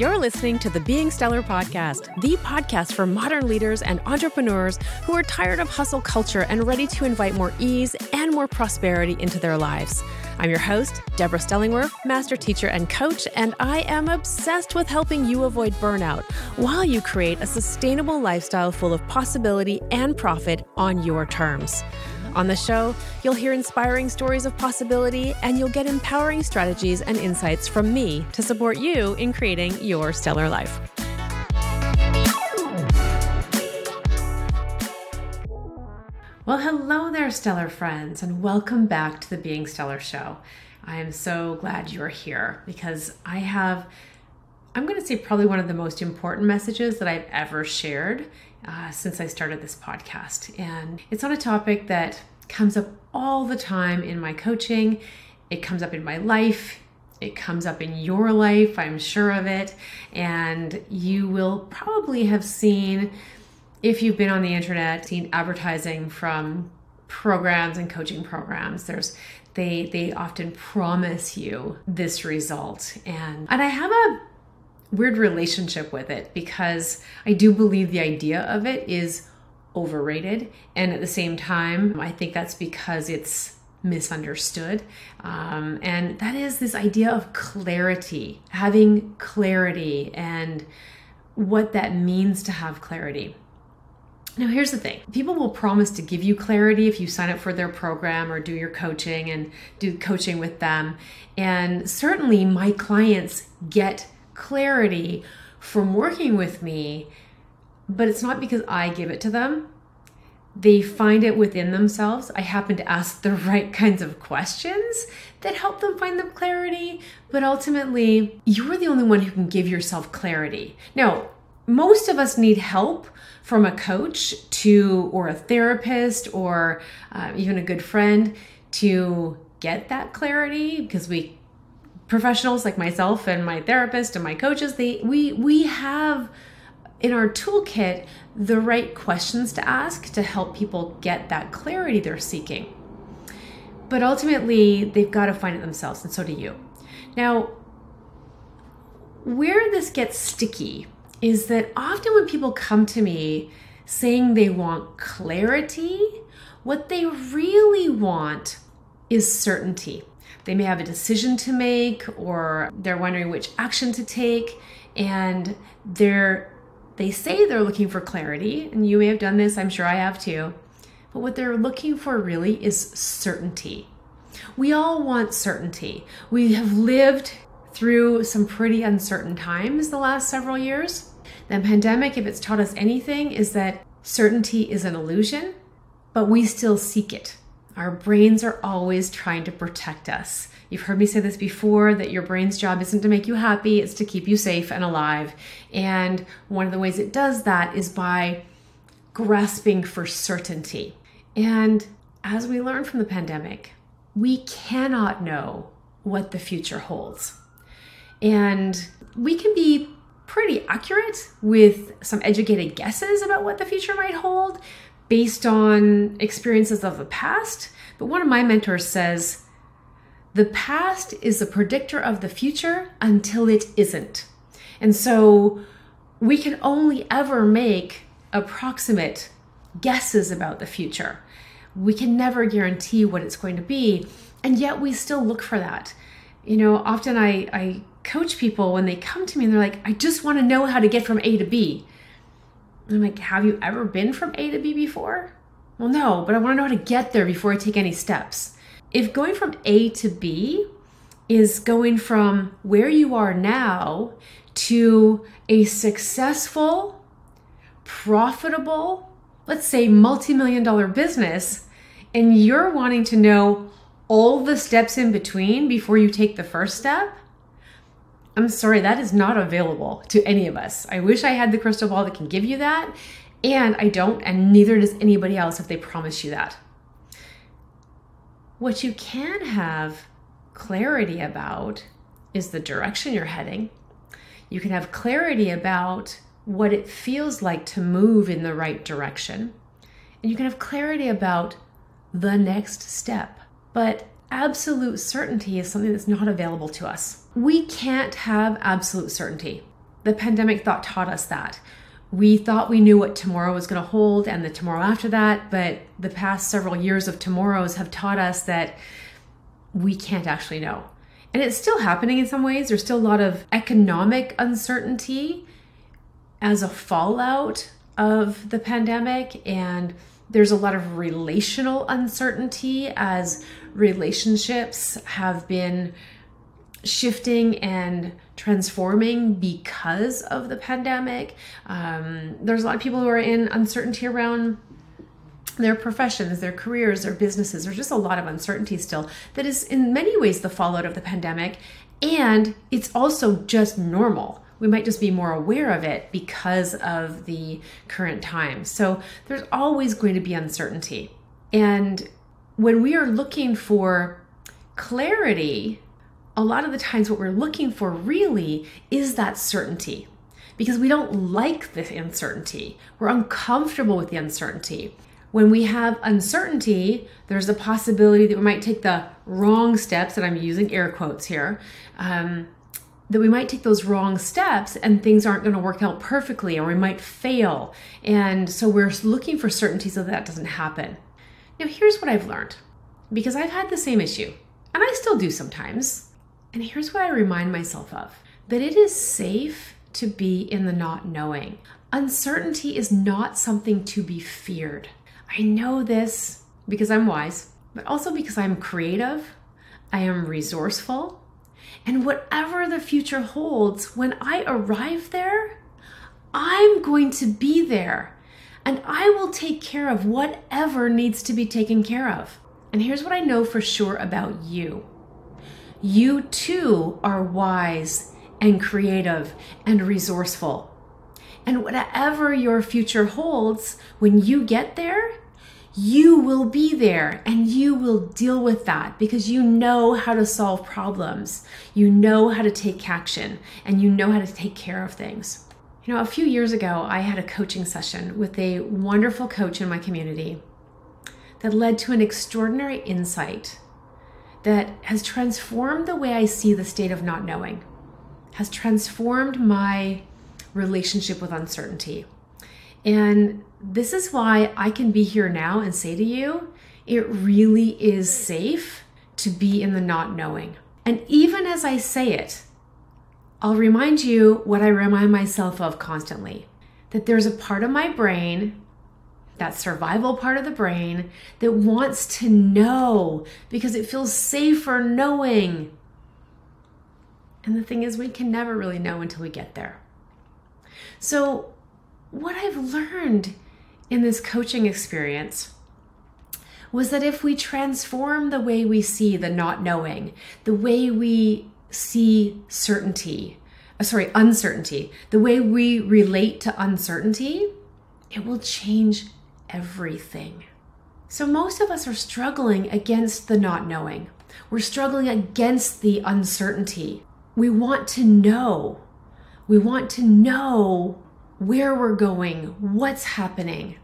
You're listening to the Being Stellar podcast, the podcast for modern leaders and entrepreneurs who are tired of hustle culture and ready to invite more ease and more prosperity into their lives. I'm your host, Deborah Stellingwerff, master teacher and coach, and I am obsessed with helping you avoid burnout while you create a sustainable lifestyle full of possibility and profit on your terms. On the show, you'll hear inspiring stories of possibility and you'll get empowering strategies and insights from me to support you in creating your stellar life. Well, hello there, stellar friends, and welcome back to the Being Stellar Show. I am so glad you're here because I have, I'm going to say, probably one of the most important messages that I've ever shared uh, since I started this podcast. And it's on a topic that comes up all the time in my coaching, it comes up in my life. It comes up in your life, I'm sure of it. And you will probably have seen, if you've been on the internet, seen advertising from programs and coaching programs. There's they they often promise you this result and and I have a weird relationship with it because I do believe the idea of it is overrated. And at the same time, I think that's because it's misunderstood. Um, and that is this idea of clarity, having clarity and what that means to have clarity. Now, here's the thing people will promise to give you clarity if you sign up for their program or do your coaching and do coaching with them. And certainly, my clients get clarity from working with me, but it's not because I give it to them. They find it within themselves. I happen to ask the right kinds of questions that help them find the clarity, but ultimately, you're the only one who can give yourself clarity. Now, most of us need help from a coach to or a therapist or uh, even a good friend to get that clarity because we professionals like myself and my therapist and my coaches they we we have in our toolkit the right questions to ask to help people get that clarity they're seeking. But ultimately they've got to find it themselves and so do you. Now where this gets sticky is that often when people come to me saying they want clarity what they really want is certainty they may have a decision to make or they're wondering which action to take and they're they say they're looking for clarity and you may have done this, I'm sure I have too. But what they're looking for really is certainty. We all want certainty. We have lived through some pretty uncertain times the last several years. The pandemic, if it's taught us anything, is that certainty is an illusion, but we still seek it. Our brains are always trying to protect us. You've heard me say this before that your brain's job isn't to make you happy, it's to keep you safe and alive. And one of the ways it does that is by grasping for certainty. And as we learned from the pandemic, we cannot know what the future holds. And we can be pretty accurate with some educated guesses about what the future might hold, based on experiences of the past. But one of my mentors says, the past is a predictor of the future until it isn't. And so we can only ever make approximate guesses about the future. We can never guarantee what it's going to be, and yet we still look for that. You know, often I, I coach people when they come to me and they're like, I just want to know how to get from A to B. I'm like, have you ever been from A to B before? Well, no, but I want to know how to get there before I take any steps. If going from A to B is going from where you are now to a successful, profitable, let's say multi million dollar business, and you're wanting to know all the steps in between before you take the first step, I'm sorry, that is not available to any of us. I wish I had the crystal ball that can give you that, and I don't, and neither does anybody else if they promise you that. What you can have clarity about is the direction you're heading. You can have clarity about what it feels like to move in the right direction. And you can have clarity about the next step. But absolute certainty is something that's not available to us. We can't have absolute certainty. the pandemic thought taught us that. We thought we knew what tomorrow was going to hold and the tomorrow after that, but the past several years of tomorrows have taught us that we can't actually know. And it's still happening in some ways. There's still a lot of economic uncertainty as a fallout of the pandemic, and there's a lot of relational uncertainty as relationships have been shifting and transforming because of the pandemic. Um, there's a lot of people who are in uncertainty around their professions, their careers, their businesses. There's just a lot of uncertainty still that is, in many ways, the fallout of the pandemic. And it's also just normal. We might just be more aware of it because of the current time. So there's always going to be uncertainty. And when we are looking for clarity, a lot of the times what we're looking for really is that certainty because we don't like the uncertainty. We're uncomfortable with the uncertainty. When we have uncertainty, there's a possibility that we might take the wrong steps, and I'm using air quotes here, um, that we might take those wrong steps and things aren't going to work out perfectly, or we might fail. And so we're looking for certainty so that, that doesn't happen. Now, here's what I've learned because I've had the same issue, and I still do sometimes. And here's what I remind myself of that it is safe to be in the not knowing. Uncertainty is not something to be feared. I know this because I'm wise, but also because I'm creative, I am resourceful, and whatever the future holds, when I arrive there, I'm going to be there and I will take care of whatever needs to be taken care of. And here's what I know for sure about you you too are wise and creative and resourceful. And whatever your future holds, when you get there, you will be there and you will deal with that because you know how to solve problems. You know how to take action and you know how to take care of things. You know, a few years ago, I had a coaching session with a wonderful coach in my community that led to an extraordinary insight that has transformed the way I see the state of not knowing, has transformed my relationship with uncertainty. And this is why I can be here now and say to you, it really is safe to be in the not knowing. And even as I say it, I'll remind you what I remind myself of constantly that there's a part of my brain that survival part of the brain that wants to know because it feels safer knowing. And the thing is, we can never really know until we get there. So, what I've learned in this coaching experience was that if we transform the way we see the not knowing, the way we see certainty, uh, sorry, uncertainty, the way we relate to uncertainty, it will change everything. So, most of us are struggling against the not knowing. We're struggling against the uncertainty. We want to know. We want to know where we're going, what's happening.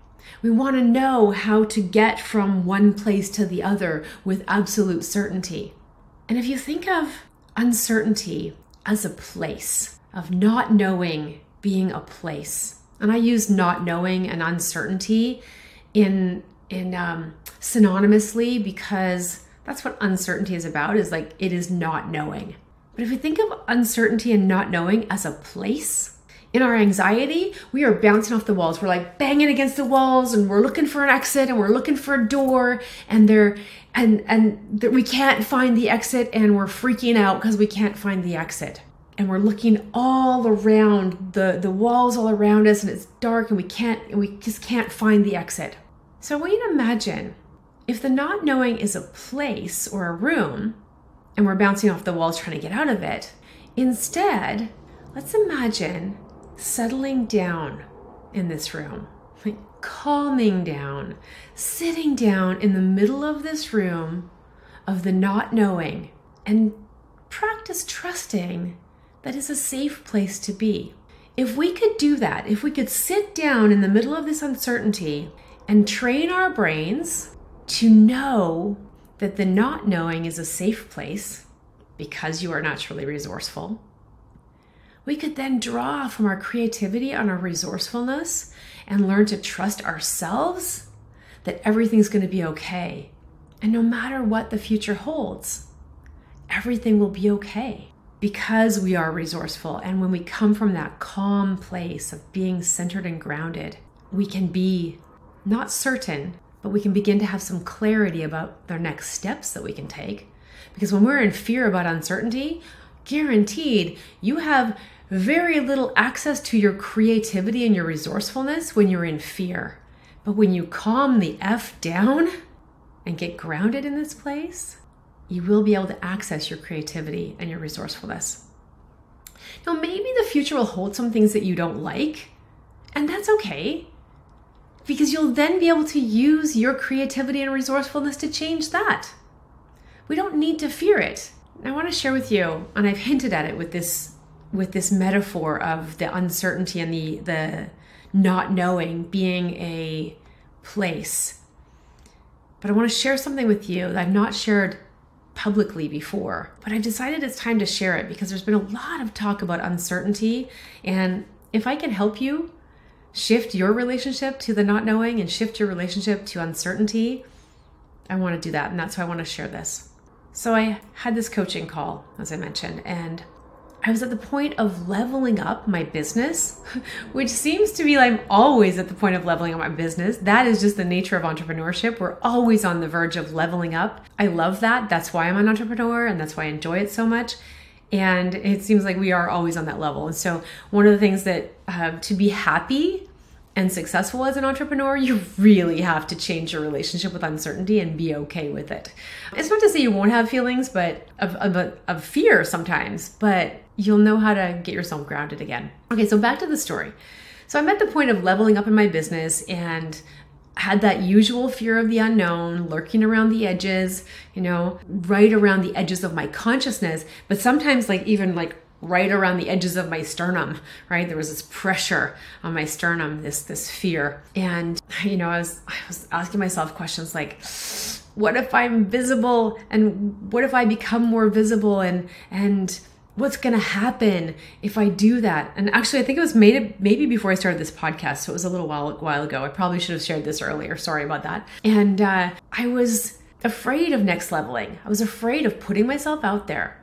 We want to know how to get from one place to the other with absolute certainty. And if you think of uncertainty as a place, of not knowing being a place, and I use not knowing and uncertainty in in um, synonymously because that's what uncertainty is about is like it is not knowing but if we think of uncertainty and not knowing as a place in our anxiety we are bouncing off the walls. We're like banging against the walls and we're looking for an exit and we're looking for a door and there and and that we can't find the exit and we're freaking out because we can't find the exit. And we're looking all around the the walls all around us and it's dark and we can't and we just can't find the exit. So to imagine if the not knowing is a place or a room and we're bouncing off the walls trying to get out of it instead let's imagine settling down in this room like calming down sitting down in the middle of this room of the not knowing and practice trusting that is a safe place to be. If we could do that, if we could sit down in the middle of this uncertainty and train our brains to know that the not knowing is a safe place because you are naturally resourceful, we could then draw from our creativity and our resourcefulness and learn to trust ourselves that everything's going to be okay. And no matter what the future holds, everything will be okay because we are resourceful. And when we come from that calm place of being centered and grounded, we can be not certain, but we can begin to have some clarity about the next steps that we can take. Because when we're in fear about uncertainty, guaranteed you have very little access to your creativity and your resourcefulness when you're in fear. But when you calm the F down and get grounded in this place, you will be able to access your creativity and your resourcefulness. Now, maybe the future will hold some things that you don't like, and that's okay because you'll then be able to use your creativity and resourcefulness to change that. We don't need to fear it. I want to share with you, and I've hinted at it with this with this metaphor of the uncertainty and the the not knowing being a place. But I want to share something with you that I've not shared publicly before, but I've decided it's time to share it because there's been a lot of talk about uncertainty. And if I can help you shift your relationship to the not knowing and shift your relationship to uncertainty, I want to do that. And that's why I want to share this. So I had this coaching call, as I mentioned, and I was at the point of leveling up my business, which seems to be like I'm always at the point of leveling up my business. That is just the nature of entrepreneurship. We're always on the verge of leveling up. I love that. That's why I'm an entrepreneur and that's why I enjoy it so much. And it seems like we are always on that level. And so, one of the things that uh, to be happy and successful as an entrepreneur, you really have to change your relationship with uncertainty and be okay with it. It's not to say you won't have feelings, but of, of, of fear sometimes, but you'll know how to get yourself grounded again. Okay, so back to the story. So I'm at the point of leveling up in my business and had that usual fear of the unknown lurking around the edges, you know, right around the edges of my consciousness, but sometimes like even like right around the edges of my sternum right there was this pressure on my sternum this this fear and you know i was i was asking myself questions like what if i'm visible and what if i become more visible and and what's going to happen if I do that? And actually, I think it was made maybe before I started this podcast, so it was a little while while ago. I probably should have shared this earlier. Sorry about that. And uh, I was afraid of next leveling. I was afraid of putting myself out there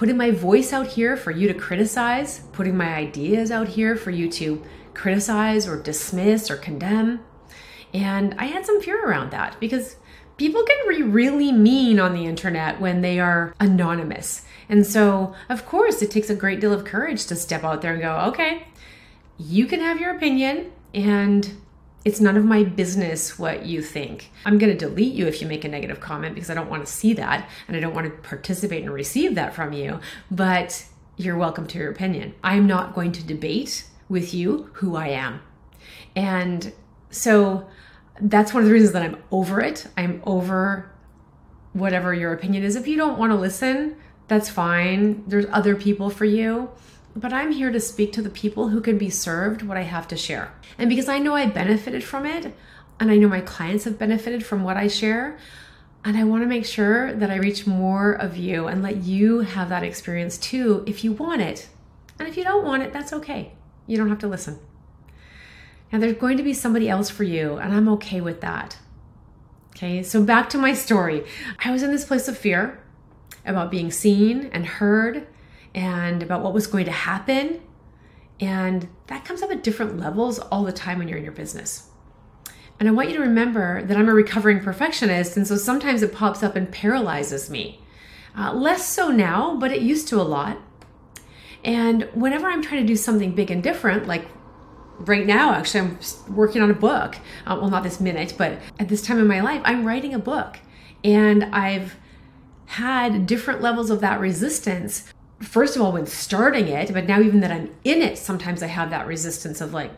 putting my voice out here for you to criticize, putting my ideas out here for you to criticize or dismiss or condemn. And I had some fear around that because people can be really mean on the internet when they are anonymous. And so, of course, it takes a great deal of courage to step out there and go, okay, you can have your opinion and it's none of my business what you think. I'm going to delete you if you make a negative comment because I don't want to see that and I don't want to participate and receive that from you. But you're welcome to your opinion. I'm not going to debate with you who I am. And so that's one of the reasons that I'm over it. I'm over whatever your opinion is. If you don't want to listen, that's fine. There's other people for you but I'm here to speak to the people who can be served what I have to share. And because I know I benefited from it, and I know my clients have benefited from what I share, and I want to make sure that I reach more of you and let you have that experience too if you want it. And if you don't want it, that's okay. You don't have to listen. Now, there's going to be somebody else for you, and I'm okay with that. Okay, so back to my story. I was in this place of fear about being seen and heard and about what was going to happen. And that comes up at different levels all the time when you're in your business. And I want you to remember that I'm a recovering perfectionist, and so sometimes it pops up and paralyzes me. Uh, less so now, but it used to a lot. And whenever I'm trying to do something big and different, like right now, actually, I'm working on a book. Uh, well, not this minute, but at this time in my life, I'm writing a book. And I've had different levels of that resistance first of all when starting it but now even that i'm in it sometimes i have that resistance of like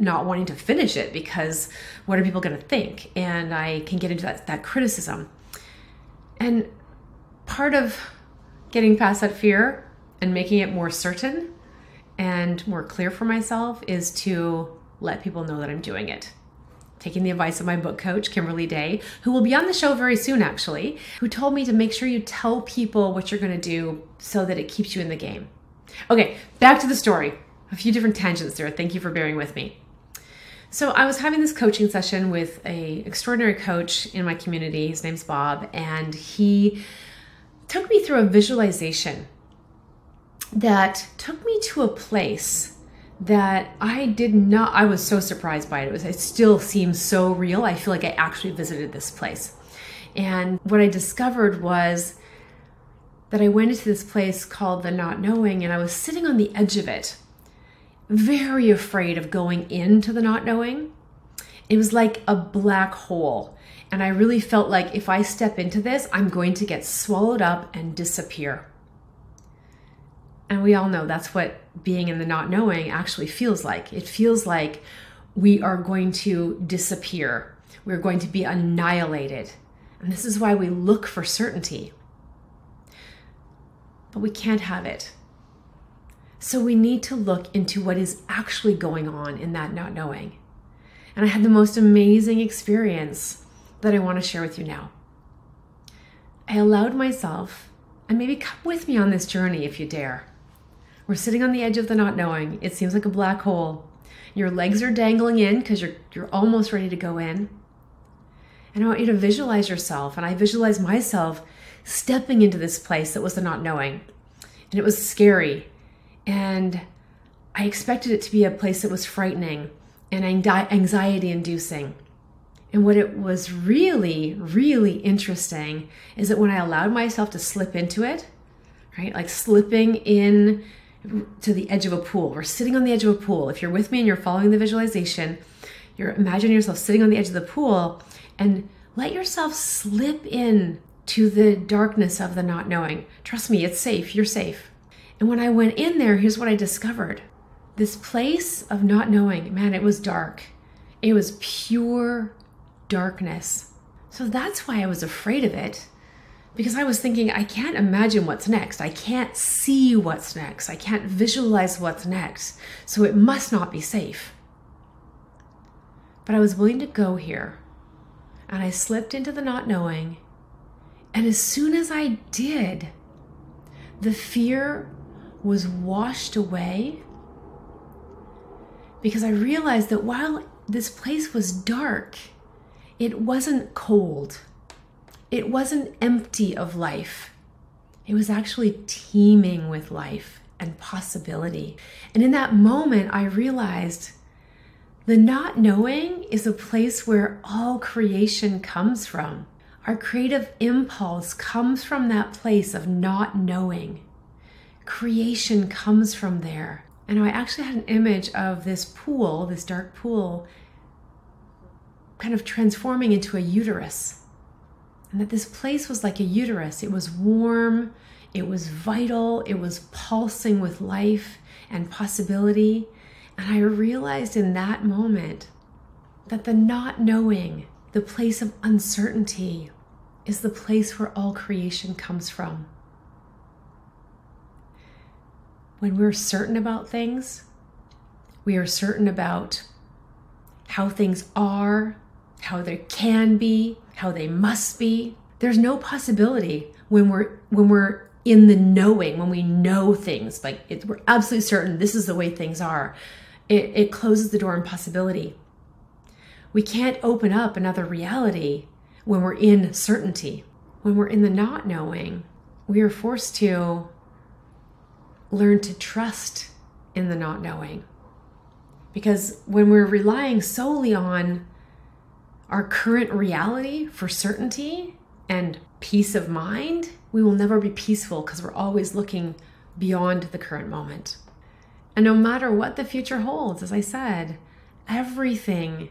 not wanting to finish it because what are people going to think? And i can get into that, that criticism. And part of getting past that fear and making it more certain and more clear for myself is to let people know that i'm doing it taking the advice of my book coach, Kimberly Day, who will be on the show very soon, actually, who told me to make sure you tell people what you're going to do so that it keeps you in the game. Okay, back to the story. A few different tangents there. Thank you for bearing with me. So I was having this coaching session with a extraordinary coach in my community. His name's Bob, and he took me through a visualization that took me to a place that I did not I was so surprised by it. It was it still seems so real. I feel like I actually visited this place. And what I discovered was that I went into this place called the not knowing and I was sitting on the edge of it, very afraid of going into the not knowing. It was like a black hole. And I really felt like if I step into this, I'm going to get swallowed up and disappear. And we all know that's what being in the not knowing actually feels like. It feels like we are going to disappear, we're going to be annihilated. And this is why we look for certainty. But we can't have it. So we need to look into what is actually going on in that not knowing. And I had the most amazing experience that I want to share with you now. I allowed myself, and maybe come with me on this journey if you dare. We're sitting on the edge of the not knowing. It seems like a black hole. Your legs are dangling in because you're you're almost ready to go in. And I want you to visualize yourself, and I visualize myself stepping into this place that was the not knowing. And it was scary. And I expected it to be a place that was frightening and anxiety inducing. And what it was really, really interesting is that when I allowed myself to slip into it, right, like slipping in to the edge of a pool. We're sitting on the edge of a pool. If you're with me and you're following the visualization, you're imagining yourself sitting on the edge of the pool and let yourself slip in to the darkness of the not knowing. Trust me, it's safe. You're safe. And when I went in there, here's what I discovered. This place of not knowing, man, it was dark. It was pure darkness. So that's why I was afraid of it because I was thinking, I can't imagine what's next. I can't see what's next. I can't visualize what's next. So it must not be safe. But I was willing to go here. And I slipped into the not knowing. And as soon as I did, the fear was washed away because I realized that while this place was dark, it wasn't cold it wasn't empty of life. It was actually teeming with life and possibility. And in that moment, I realized the not knowing is a place where all creation comes from. Our creative impulse comes from that place of not knowing. Creation comes from there. And I actually had an image of this pool, this dark pool, kind of transforming into a uterus and that this place was like a uterus. It was warm, it was vital, it was pulsing with life and possibility. And I realized in that moment that the not knowing, the place of uncertainty, is the place where all creation comes from. When we're certain about things, we are certain about how things are, how they can be, how they must be. There's no possibility when we're when we're in the knowing, when we know things, like it, we're absolutely certain this is the way things are. It, it closes the door on possibility. We can't open up another reality when we're in certainty. When we're in the not knowing, we are forced to learn to trust in the not knowing. Because when we're relying solely on our current reality for certainty and peace of mind, we will never be peaceful because we're always looking beyond the current moment. And no matter what the future holds, as I said, everything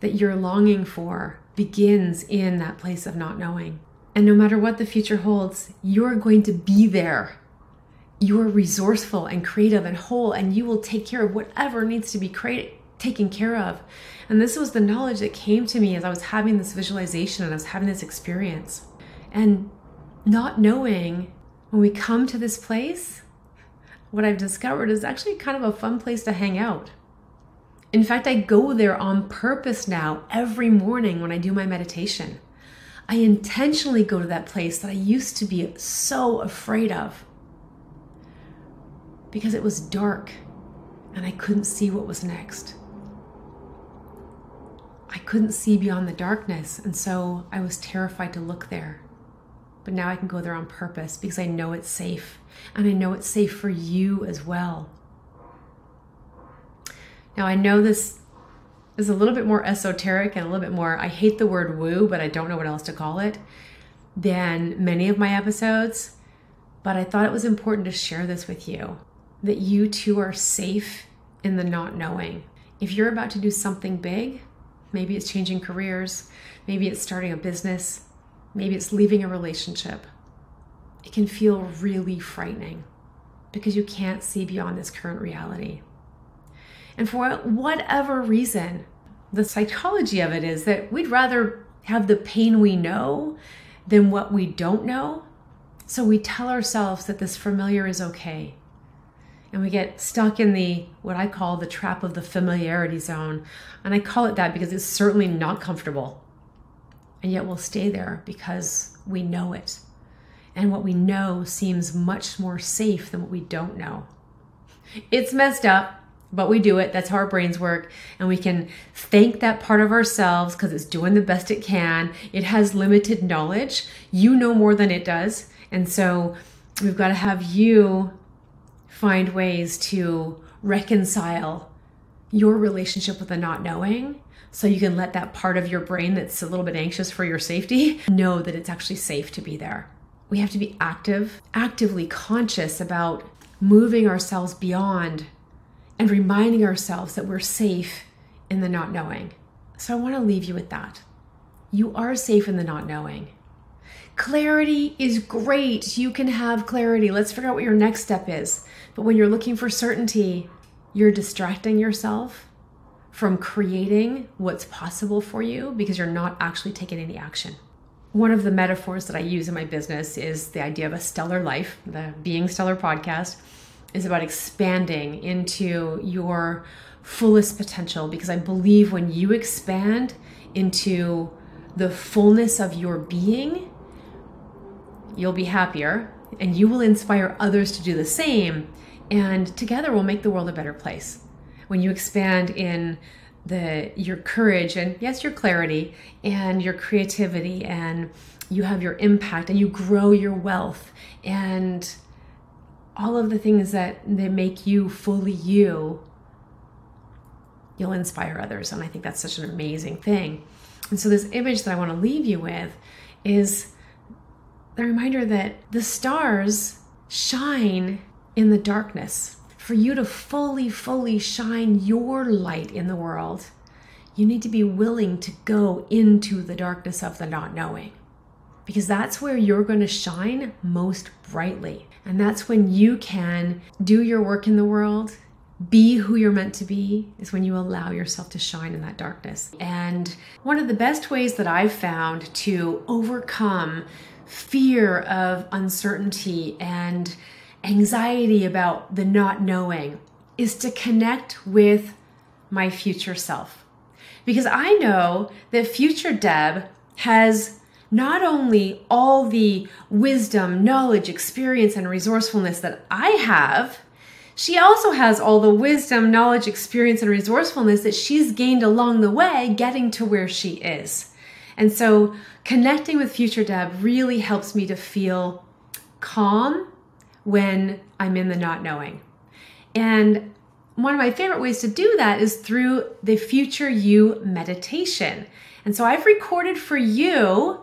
that you're longing for begins in that place of not knowing. And no matter what the future holds, you're going to be there. You're resourceful and creative and whole, and you will take care of whatever needs to be created, taken care of. And this was the knowledge that came to me as I was having this visualization and I was having this experience. And not knowing when we come to this place, what I've discovered is actually kind of a fun place to hang out. In fact, I go there on purpose now every morning when I do my meditation. I intentionally go to that place that I used to be so afraid of. because it was dark and I couldn't see what was next. I couldn't see beyond the darkness, and so I was terrified to look there. But now I can go there on purpose because I know it's safe, and I know it's safe for you as well. Now, I know this is a little bit more esoteric and a little bit more, I hate the word woo, but I don't know what else to call it, than many of my episodes. But I thought it was important to share this with you that you too are safe in the not knowing. If you're about to do something big, maybe it's changing careers, maybe it's starting a business, maybe it's leaving a relationship, it can feel really frightening because you can't see beyond this current reality. And for whatever reason, the psychology of it is that we'd rather have the pain we know than what we don't know. So we tell ourselves that this familiar is okay. And we get stuck in the what I call the trap of the familiarity zone. And I call it that because it's certainly not comfortable. And yet we'll stay there because we know it. And what we know seems much more safe than what we don't know. It's messed up but we do it. That's how our brains work. And we can thank that part of ourselves because it's doing the best it can. It has limited knowledge. You know more than it does. And so we've got to have you find ways to reconcile your relationship with the not knowing so you can let that part of your brain that's a little bit anxious for your safety know that it's actually safe to be there. We have to be active, actively conscious about moving ourselves beyond and reminding ourselves that we're safe in the not knowing. So I want to leave you with that. You are safe in the not knowing. Clarity is great. You can have clarity. Let's figure out what your next step is. But when you're looking for certainty, you're distracting yourself from creating what's possible for you because you're not actually taking any action. One of the metaphors that I use in my business is the idea of a stellar life, the Being Stellar podcast is about expanding into your fullest potential because I believe when you expand into the fullness of your being, you'll be happier and you will inspire others to do the same. And together we'll make the world a better place. When you expand in the your courage and yes your clarity and your creativity and you have your impact and you grow your wealth and all of the things that, that make you fully you, you'll inspire others. And I think that's such an amazing thing. And so, this image that I want to leave you with is the reminder that the stars shine in the darkness. For you to fully, fully shine your light in the world, you need to be willing to go into the darkness of the not knowing because that's where you're going to shine most brightly. And that's when you can do your work in the world, be who you're meant to be, is when you allow yourself to shine in that darkness. And one of the best ways that I've found to overcome fear of uncertainty and anxiety about the not knowing is to connect with my future self. Because I know that future Deb has not only all the wisdom, knowledge, experience, and resourcefulness that I have, she also has all the wisdom, knowledge, experience, and resourcefulness that she's gained along the way getting to where she is. And so connecting with Future Deb really helps me to feel calm when I'm in the not knowing. And one of my favorite ways to do that is through the Future You meditation. And so I've recorded for you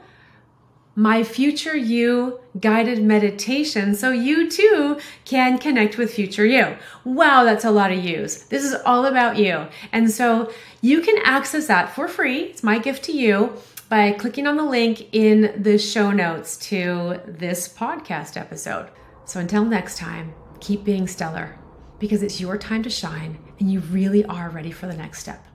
my future you guided meditation so you too can connect with future you. Wow, that's a lot of yous. This is all about you. And so you can access that for free. It's my gift to you by clicking on the link in the show notes to this podcast episode. So until next time, keep being stellar because it's your time to shine and you really are ready for the next step.